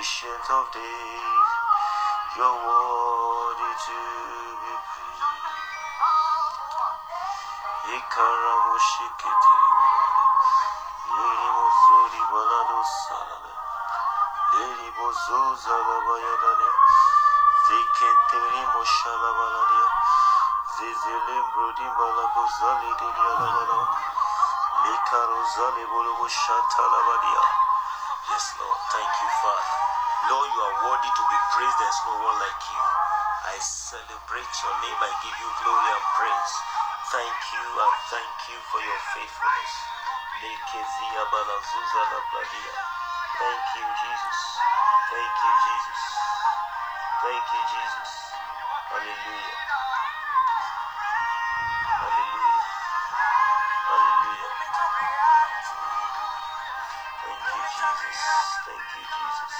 Ancient of days You're worthy to be praised Ikaramushikiti Lili muzuri balado salale Lili bozuza labayadale Zikenteri moshalabaladia Zizele brodi balabuzali dilia labala Likaruzali bulubu shatalabadia Yes Lord, thank you Father Lord you are worthy to be praised. There's no one like you. I celebrate your name. I give you glory and praise. Thank you and thank you for your faithfulness. Thank you Jesus. Thank you Jesus. Thank you, Jesus. Hallelujah. Thank you, Jesus. Thank you, Jesus.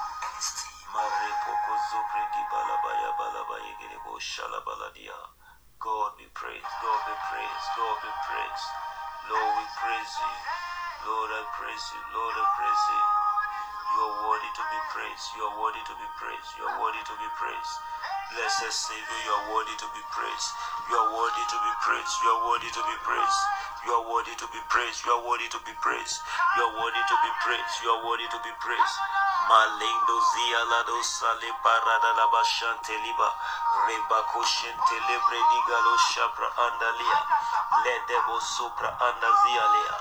God be praised. God be praised. God be praised. Lord, we praise you. Lord, I praise you. Lord, I praise you. You are worthy to be praised. You are worthy to be praised. You are worthy to be praised. Blessed Savior, you are worthy to be praised. You are worthy to be praised. You are worthy to be praised. You are worthy to be praised. You are worthy to be praised. You are worthy to be praised. You are worthy to be praised. La do sale parada la bashante liba reba koshente lebre digalo shapra andalia ledebo sopra andazia lea.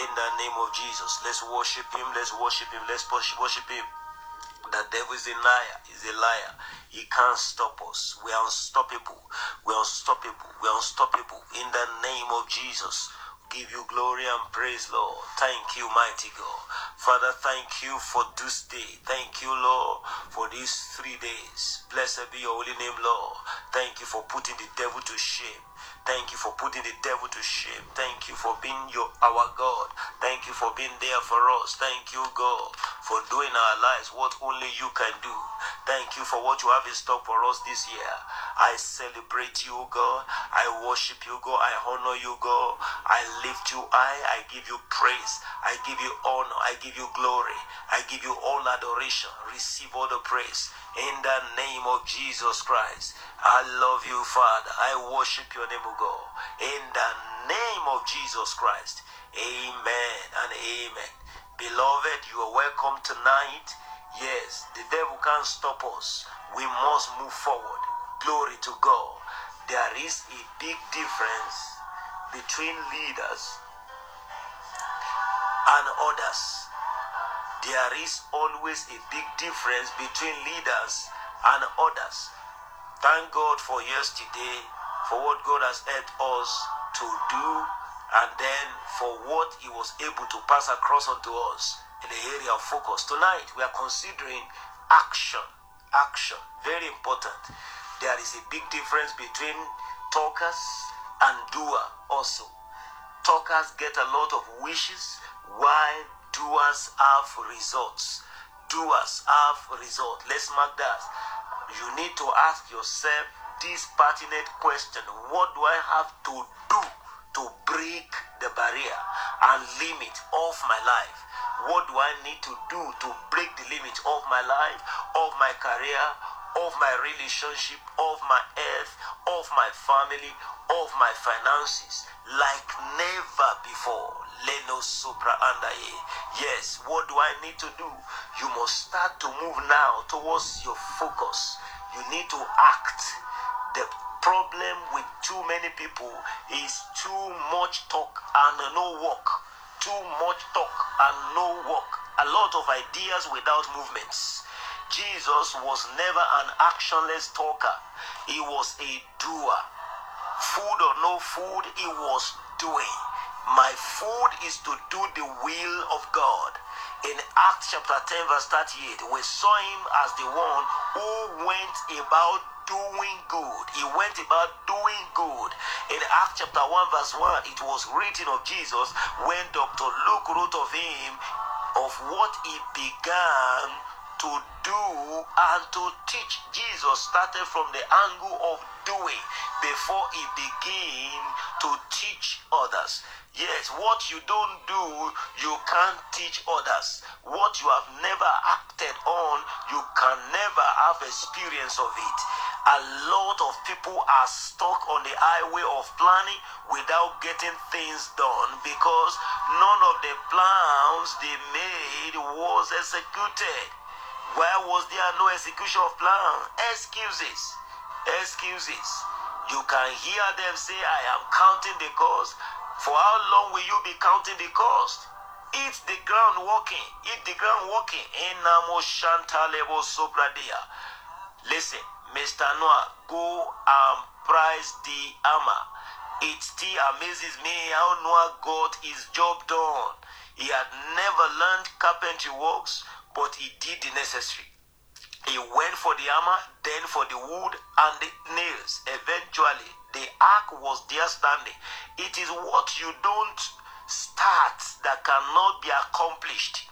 In the name of Jesus, let's worship Him. Let's worship Him. Let's worship worship Him. The devil is a liar. Is a liar. He can't stop us. We are unstoppable. We are unstoppable. We are unstoppable. In the name of Jesus, give you glory and praise, Lord. Thank you, mighty God. Father, thank you for this day. Thank you, Lord, for these three days. Blessed be your holy name, Lord. Thank you for putting the devil to shame. Thank you for putting the devil to shame. Thank you for being your our God. Thank you for being there for us. Thank you, God, for doing our lives what only you can do. Thank you for what you have in store for us this year. I celebrate you, God. I worship you, God. I honor you, God. I lift you high. I give you praise. I give you honor. I give you glory. I give you all adoration. Receive all the praise. In the name of Jesus Christ. I love you, Father. I worship your name, In the name of Jesus Christ. Amen and amen. Beloved, you are welcome tonight. Yes, the devil can't stop us. We must move forward. Glory to God. There is a big difference between leaders and others. There is always a big difference between leaders and others. Thank God for yesterday, for what God has helped us to do, and then for what He was able to pass across onto us in the area of focus. Tonight, we are considering action. Action. Very important. There is a big difference between talkers and doer also. Talkers get a lot of wishes while doers have results. Doers have results. Let's mark that. You need to ask yourself this pertinent question What do I have to do to break the barrier and limit of my life? What do I need to do to break the limit of my life, of my career, of my relationship, of my health, of my family, of my finances like never before. Leno Supra Andaye. Yes, what do I need to do? You must start to move now towards your focus. You need to act. The problem with too many people is too much talk and no work. Too much talk and no work. A lot of ideas without movements. Jesus was never an actionless talker, he was a doer. Food or no food, he was doing. My food is to do the will of God. In Acts chapter 10, verse 38, we saw him as the one who went about doing good. He went about doing good. In Acts chapter 1, verse 1, it was written of Jesus when Dr. Luke wrote of him of what he began to do and to teach. Jesus started from the angle of doing before he began to teach others. Yes, what you don't do, you can't teach others. What you have never acted on, you can never have experience of it. A lot of people are stuck on the highway of planning without getting things done because none of the plans they made was executed. Why was there no execution of plan? Excuses. Excuses. You can hear them say, I am counting the cost. For how long will you be counting the cost? Eat the ground walking. Eat the ground walking. Enamo shantalebo sobradia. Listen, Mr. Noah, go and price the armor. It still amazes me how Noah got his job done. He had never learned carpentry works, but he did the necessary. He went for the armor, then for the wood and the nails. Eventually, the ark was there standing. It is what you don't start that cannot be accomplished.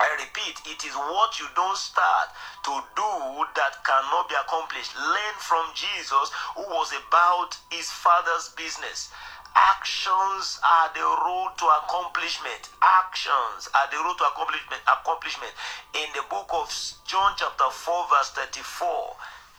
I repeat, it is what you don't start to do that cannot be accomplished. Learn from Jesus, who was about his father's business. Actions are the road to accomplishment. Actions are the road to accomplishment. Accomplishment. In the book of John, chapter 4, verse 34,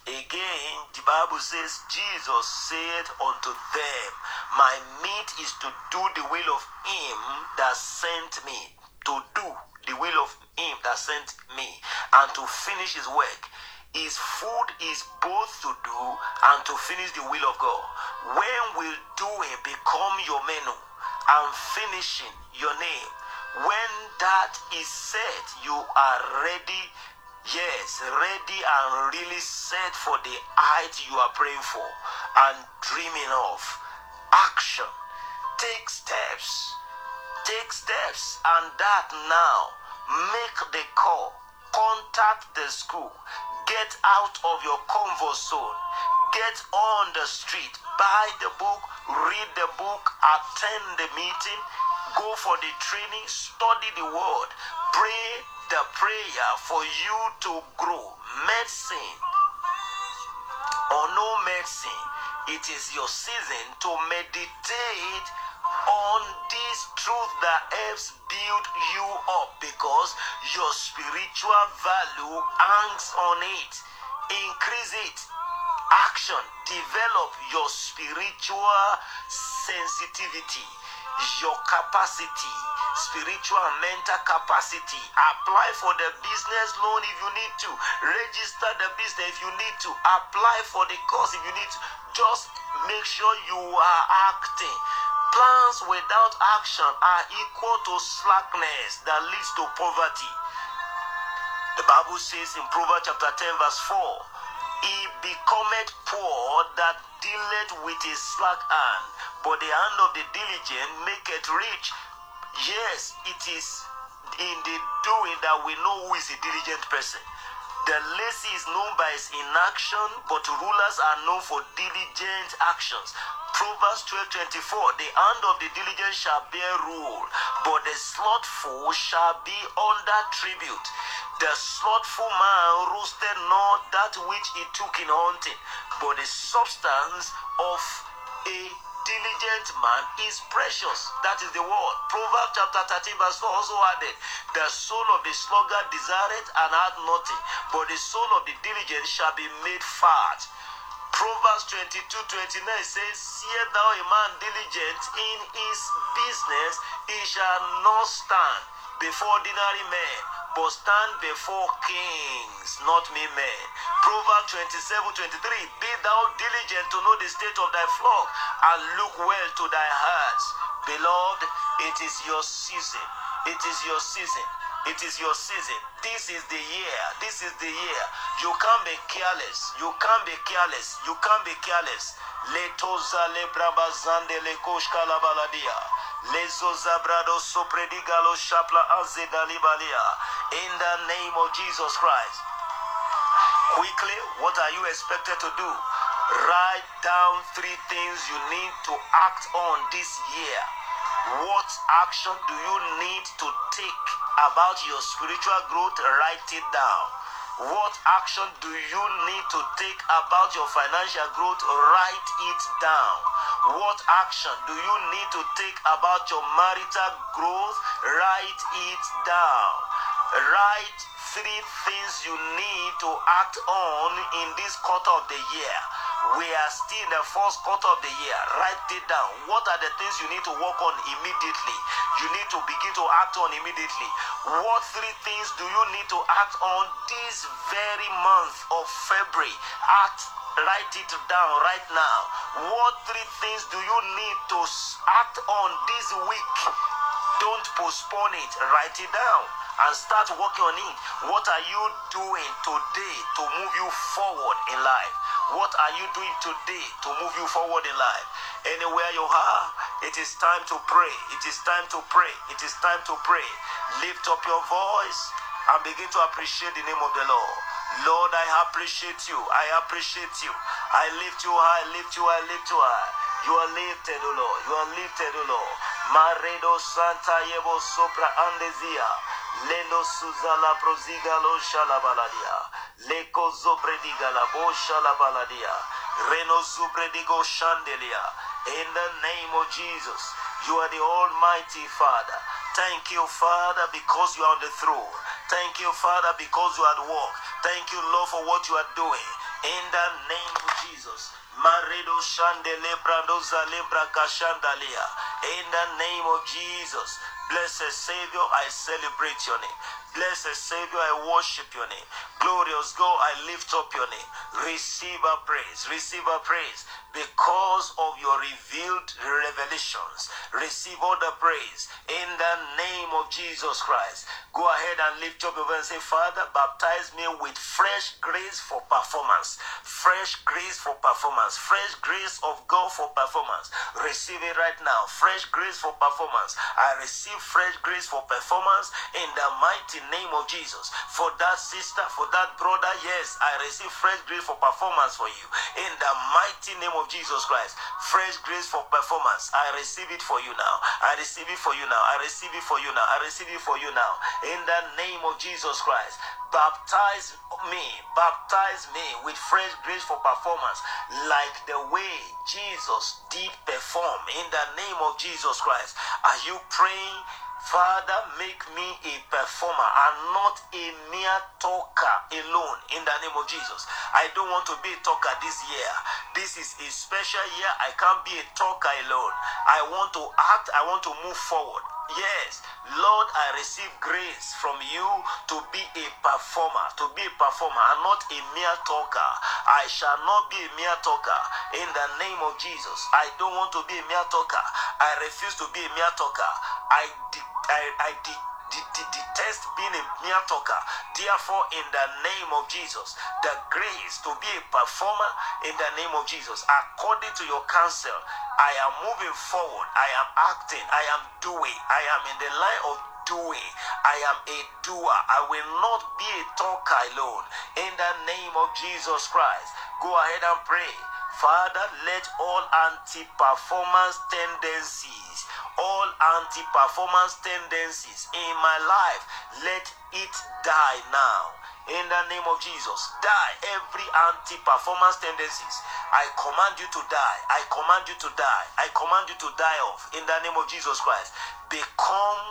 again, the Bible says, Jesus said unto them, My meat is to do the will of him that sent me. To do the will of him that sent me and to finish his work. His food is both to do and to finish the will of God. When will doing become your menu and finishing your name? When that is said, you are ready, yes, ready and really set for the height you are praying for and dreaming of. Action. Take steps take steps and that now make the call contact the school get out of your comfort zone. Get on the street. Buy the book read the book attend the meeting go for the training study the word. Pray the prayer for you to grow. Medicine or no medicine it is your season to meditate on this truth that helps build you up because your spiritual value hangs on it. Increase it. Action. Develop your spiritual sensitivity, your capacity, spiritual and mental capacity. Apply for the business loan if you need to. Register the business if you need to. Apply for the course if you need to. Just make sure you are acting. Plans without action are equal to slackness that leads to poverty. The Bible says in Proverbs chapter 10, verse 4, He becometh poor that dealeth with a slack hand, but the hand of the diligent maketh rich. Yes, it is in the doing that we know who is a diligent person. The lazy is known by his inaction, but rulers are known for diligent actions. Proverbs 12 24 The hand of the diligent shall bear rule, but the slothful shall be under tribute. The slothful man roasted not that which he took in hunting, but the substance of a diligent man is precious. That is the word. Proverbs chapter 13, verse 4 also added, The soul of the sluggard desireth and hath nothing, but the soul of the diligent shall be made fat. Proverbs 22 29 says, Seest thou a man diligent in his business, he shall not stand before ordinary men, but stand before kings, not me men. Proverbs 27 23 Be thou diligent to know the state of thy flock, and look well to thy heart. Beloved, it is your season. It is your season. It is your season. This is the year. This is the year. You can't be careless. You can't be careless. You can't be careless. Letoza lebraba zande lekoshka la baladia. Lezo zabrado sopredigalo shapla azedalibalia. In the name of Jesus Christ. Quickly, what are you expected to do? Write down three things you need to act on this year. What action do you need to take about your spiritual growth? Write it down. What action do you need to take about your financial growth? Write it down. What action do you need to take about your marital growth? Write it down. Write three things you need to act on in this quarter of the year. We are still in the first quarter of the year. Write it down. What are the things you need to work on immediately? You need to begin to act on immediately. What three things do you need to act on this very month of February? Act write it down right now. What three things do you need to act on this week? Don't postpone it. Write it down and start working on it. What are you doing today to move you forward in life? What are you doing today to move you forward in life? Anywhere you are, it is time to pray. It is time to pray. It is time to pray. Lift up your voice and begin to appreciate the name of the Lord. Lord, I appreciate you. I appreciate you. I lift you high, lift you high, lift you high. You are lifted, O Lord. You are lifted, O Lord. Maredo Santa Yebo Sopra Andezia. Leno suzala proziga lo shalabaladia. Leko zobrediga la bo shalabaladia. Reno zubredigo shandelia. In the name of Jesus, you are the Almighty Father. Thank you, Father, because you are on the throne. Thank you, Father, because you are at work. Thank you, Lord, for what you are doing. In the name of Jesus. Maredo shandele brandoza lebra kashandalia. In the name of Jesus. Blessed Savior, I celebrate your name. Blessed Savior, I worship your name. Glorious God, I lift up your name. Receive our praise. Receive our praise because of your revealed revelations. Receive all the praise in the name of Jesus Christ. Go ahead and lift up your voice and say, Father, baptize me with fresh grace for performance. Fresh grace for performance. Fresh grace of God for performance. Receive it right now. Fresh grace for performance. I receive fresh grace for performance in the mighty name of Jesus. For that sister, for that brother, yes, I receive fresh grace for performance for you. In the mighty name of Jesus Christ. Fresh grace for performance. I receive it for you now. I receive it for you now. I receive it for you now. I receive it for you now. In the name of Jesus Christ. Baptize me, baptize me with fresh grace for performance, like the way Jesus did perform in the name of Jesus Christ. Are you praying? Father, make me a performer and not a mere talker alone in the name of Jesus. I don't want to be a talker this year. This is a special year. I can't be a talker alone. I want to act, I want to move forward. Yes, Lord, I receive grace from you to be a performer, to be a performer and not a mere talker. I shall not be a mere talker in the name of Jesus. I don't want to be a mere talker. I refuse to be a mere talker. I de- I, I de- de- de- detest being a mere talker. Therefore, in the name of Jesus, the grace to be a performer in the name of Jesus, according to your counsel, I am moving forward. I am acting. I am doing. I am in the line of doing. I am a doer. I will not be a talker alone. In the name of Jesus Christ, go ahead and pray. Father, let all anti performance tendencies, all anti performance tendencies in my life, let it die now. In the name of Jesus, die every anti performance tendencies. I command you to die. I command you to die. I command you to die off. In the name of Jesus Christ, become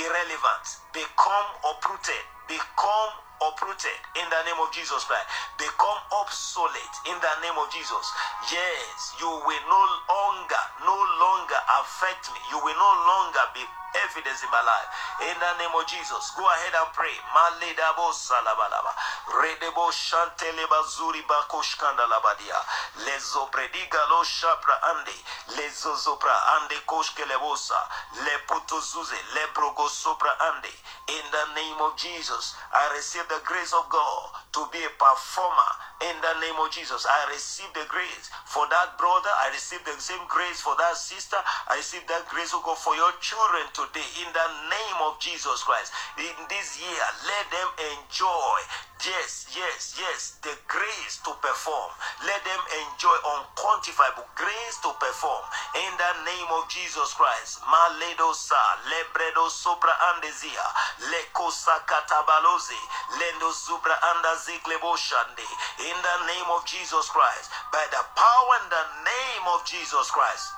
irrelevant, become uprooted, become uprooted in the name of Jesus Christ, become obsolete in the name of Jesus. Yes, you will no longer, no longer affect me. You will no longer be evidence in my life. In the name of Jesus, go ahead and pray. Maledabo salabalaba. Redebo shantele bazuri bakoshkanda labadia. Lezo prediga lo shapra ande. Lezo zopra ande koshkelebosa. Le putuzuze. Le brogo sopra ande. In the name of Jesus, I receive the grace of God to be a performer. In the name of Jesus, I receive the grace for that brother. I receive the same grace for that sister. I receive that grace, of God, for your children today. In the name of Jesus Christ. In this year, let them enjoy. Yes, yes, yes, the grace to perform. Let them enjoy unquantifiable grace to perform. In the name of Jesus Christ. Maledosa, lebredo sopra andezia, lekosa katabaloze, lendo supra andaziklebo shande. In the name of Jesus Christ. By the power in the name of Jesus Christ.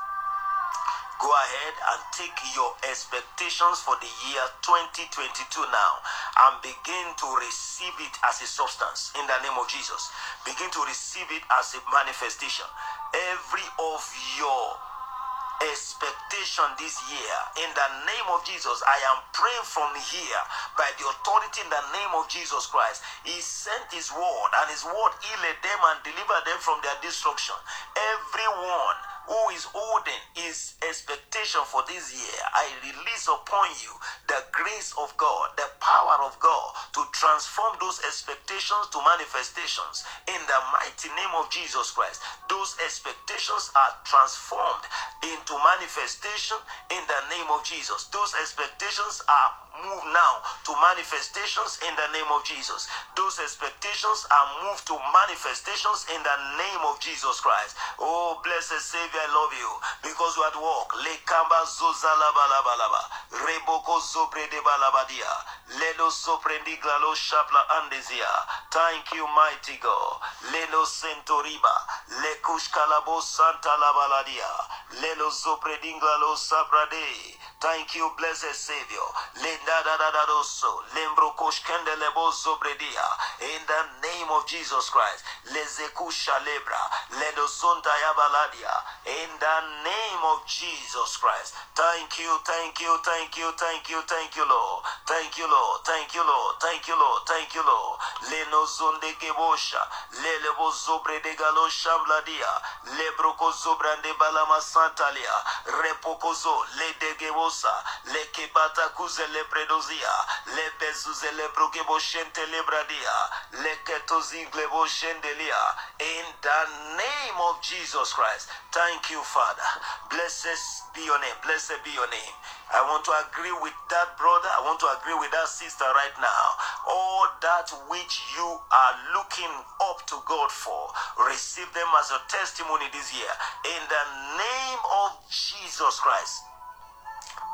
Go ahead and take your expectations for the year 2022 now and begin to receive it as a substance in the name of Jesus. Begin to receive it as a manifestation. Every of your expectation this year in the name of Jesus. I am praying from here by the authority in the name of Jesus Christ. He sent his word and his word healed them and delivered them from their destruction. Everyone who is holding his expectation for this year, I release upon you the grace of God, the power of God to transform those expectations to manifestations in the mighty name of Jesus Christ. Those expectations are transformed into manifestation in the name of Jesus. Those expectations are moved now to manifestations in the name of Jesus. Those expectations are moved to manifestations in the name of Jesus Christ. Oh, blessed Savior, I love you because you at work. Lekamba zozala balabalaba. Reboko zobre de balabadia. Lelo soprendigla lo shapla andezia. Thank you, mighty God. Lelo sentoriba. Le kushkalabo santa la baladia. Lelo zopredingla lo sabrade. Thank you, blessed Savior. In the name of Jesus Christ. In the name of Jesus Christ. Thank you, thank you, thank you, thank you, thank you, Lord. Thank you, Lord. Thank you, Lord. Thank you, Lord. Thank you, Lord. Leno zonde gebosha. Lelebo zobre de galo shambladia. Lebroko zobrande balama santalia. Repokozo le de gebosa. Le le predozia. Le bezuze le brokebo lebradia. Le ketozi glebo shendelia. In the name of Jesus Christ. Thank you, Father. Blessed be your name. Blessed be your name. I want to agree with that brother. I want to agree with that sister right now. All that which you are looking up to God for, receive them as a testimony this year. In the name of Jesus Christ.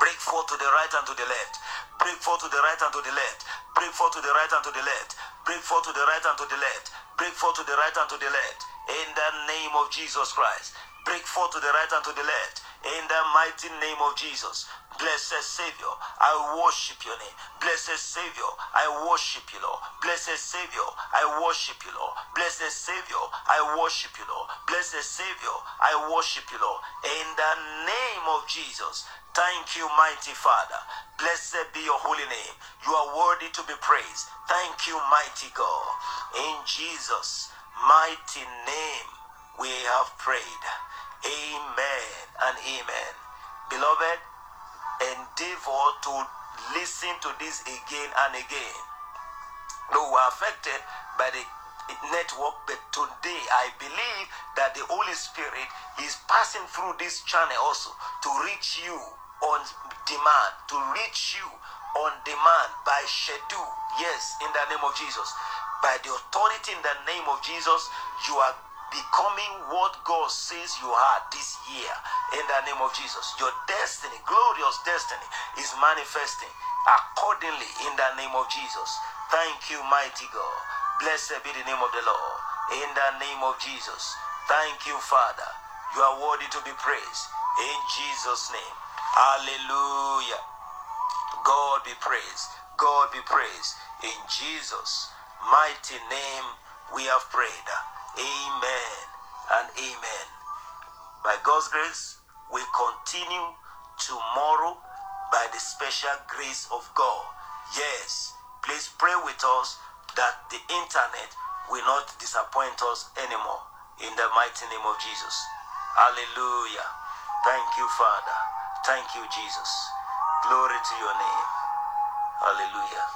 Break forth to the right and to the left. Break forth to the right and to the left. Break forth to the right and to the left. Break forth to the right and to the left. Break forth to the right and to the left. In the name of Jesus Christ. Break forth to the right and to the left. In the mighty name of Jesus. Blessed Savior, I worship your name. Blessed Savior, I worship you, Lord. Blessed Savior, I worship you, Lord. Blessed Savior, I worship you, Lord. Blessed Savior, I worship you, Lord. In the name of Jesus. Thank you, mighty Father. Blessed be your holy name. You are worthy to be praised. Thank you, mighty God. In Jesus' mighty name, we have prayed. Amen and amen. Beloved, endeavor to listen to this again and again. No, we're affected by the network, but today I believe that the Holy Spirit is passing through this channel also to reach you on demand, to reach you on demand by schedule. Yes, in the name of Jesus. By the authority in the name of Jesus, you are becoming what God says you are this year in the name of Jesus. Your destiny, glorious destiny, is manifesting accordingly in the name of Jesus. Thank you, mighty God. Blessed be the name of the Lord. In the name of Jesus. Thank you, Father. You are worthy to be praised. In Jesus' name. Hallelujah. God be praised. God be praised. In Jesus' mighty name we have prayed. Amen and amen. By God's grace, we continue tomorrow by the special grace of God. Yes, please pray with us that the internet will not disappoint us anymore in the mighty name of Jesus. Hallelujah. Thank you, Father. Thank you, Jesus. Glory to your name. Hallelujah.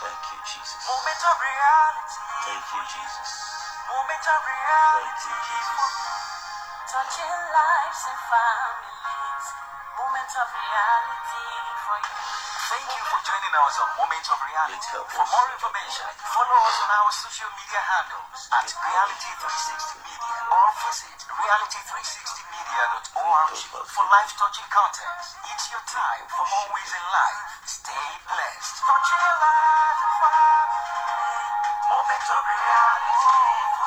Thank you, Jesus. Moment of reality. Thank you, Jesus. Moment of Thank you, Jesus. Touching lives and families. Moment of reality for you. Thank you for joining us on Moment of Reality. For more information, follow us on our social media handles at Reality 360 Media or visit reality360media.org for life touching content. It's your time for more ways in life. Stay blessed. And families. Moment of reality.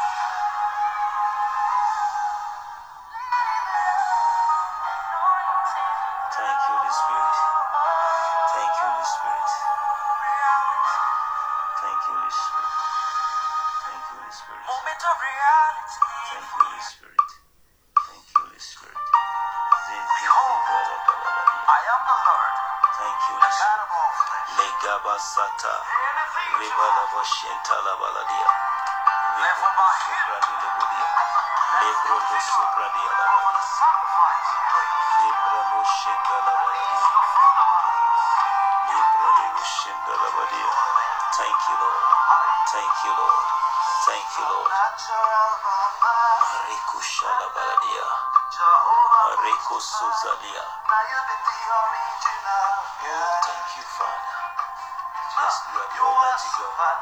Do soprandi all alaba. the sacrifice and praise. Lebra no lips. Lebra do shentala. Thank you, Lord. Thank you, Lord. Thank you, Lord. Baba, Mariko suzalia. Oh, thank you, Father. Yes, you are the Almighty God.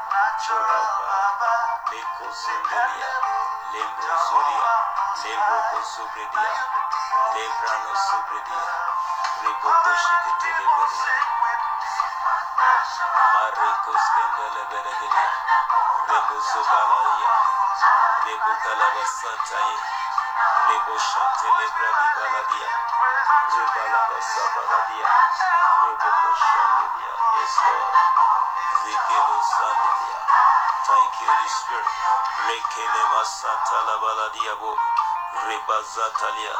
Oraba, Meko Zendelia, Lembro Zoria, Lembro Sobredia, Lembrano Sobredia, Rego Koshike Telebedia, Mareko Skendele Beregedia, Rebo Zobalaria, Rebo Galabasataye, Rebo Shantele Bradibaladia, Rebalabasabaladia, Rebo Koshandelia, Yes, Lord. Thank you, Holy Spirit. Rekele Masanta Labaladiabo, Rebazatalia.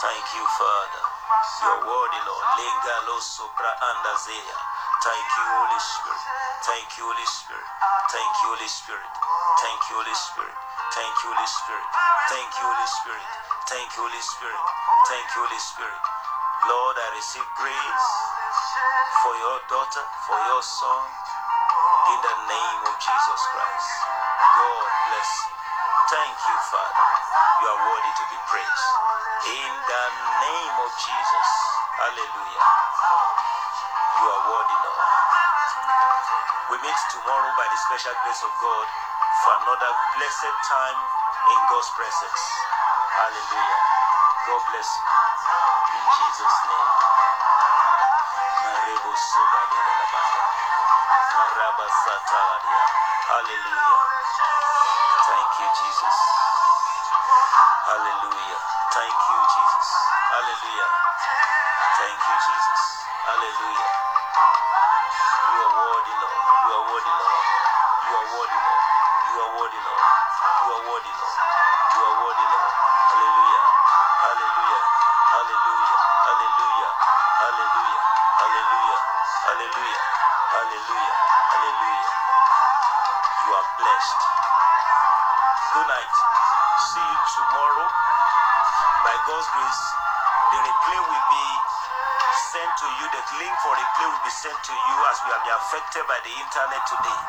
Thank you, Father. Your worthy Lord. Legalo Sopra Andazea. Thank you, Holy Spirit. Thank you, Holy Spirit. Thank you, Holy Spirit. Thank you, Holy Spirit. Thank you, Holy Spirit. Thank you, Holy Spirit. Thank you, Holy Spirit. Thank you, Holy Spirit. Lord, I receive grace for your daughter, for your son, in the name of Jesus Christ. God bless you. Thank you, Father. You are worthy to be praised. In the name of Jesus. Hallelujah. You are worthy, Lord. We meet tomorrow by the special grace of God for another blessed time in God's presence. Hallelujah. God bless you. In Jesus' name. Hallelujah. Thank you, Jesus. Hallelujah. Thank you, Jesus. Hallelujah. Thank you, Jesus. Hallelujah. You are worthy, Lord. You are worthy, Lord. You are worthy, Lord. You are worthy, Lord. You are worthy, Lord. God's grace, the replay will be sent to you. The link for replay will be sent to you as we have been affected by the internet today.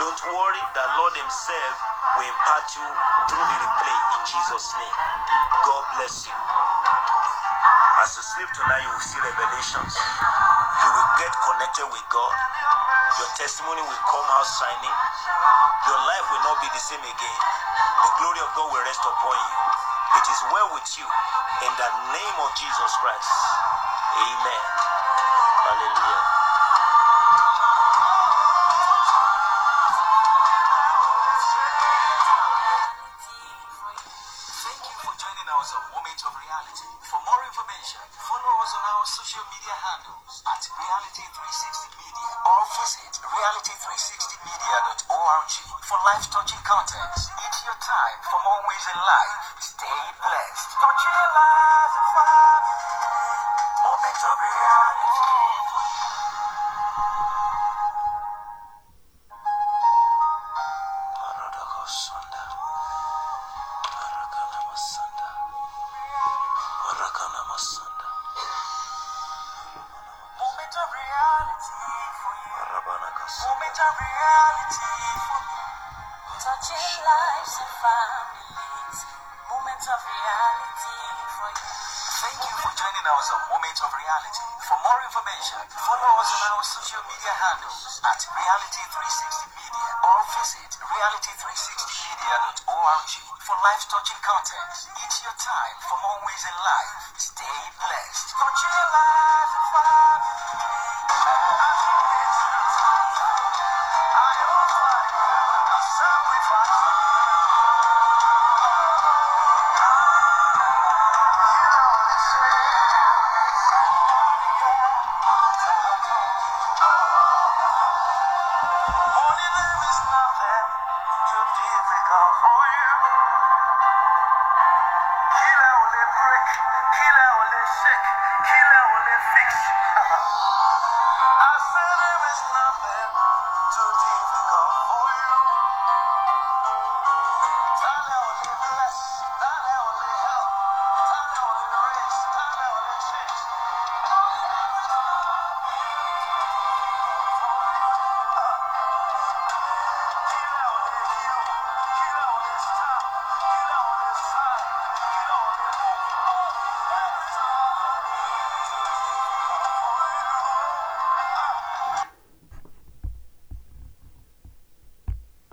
Don't worry, the Lord Himself will impart you through the replay in Jesus' name. God bless you. As you sleep tonight, you will see revelations. You will get connected with God. Your testimony will come out shining. Your life will not be the same again. The glory of God will rest upon you. It is well with you. In the name of Jesus Christ. Amen. Hallelujah. reality360media.org for life-touching contents. It's your time for more ways in life. Stay blessed.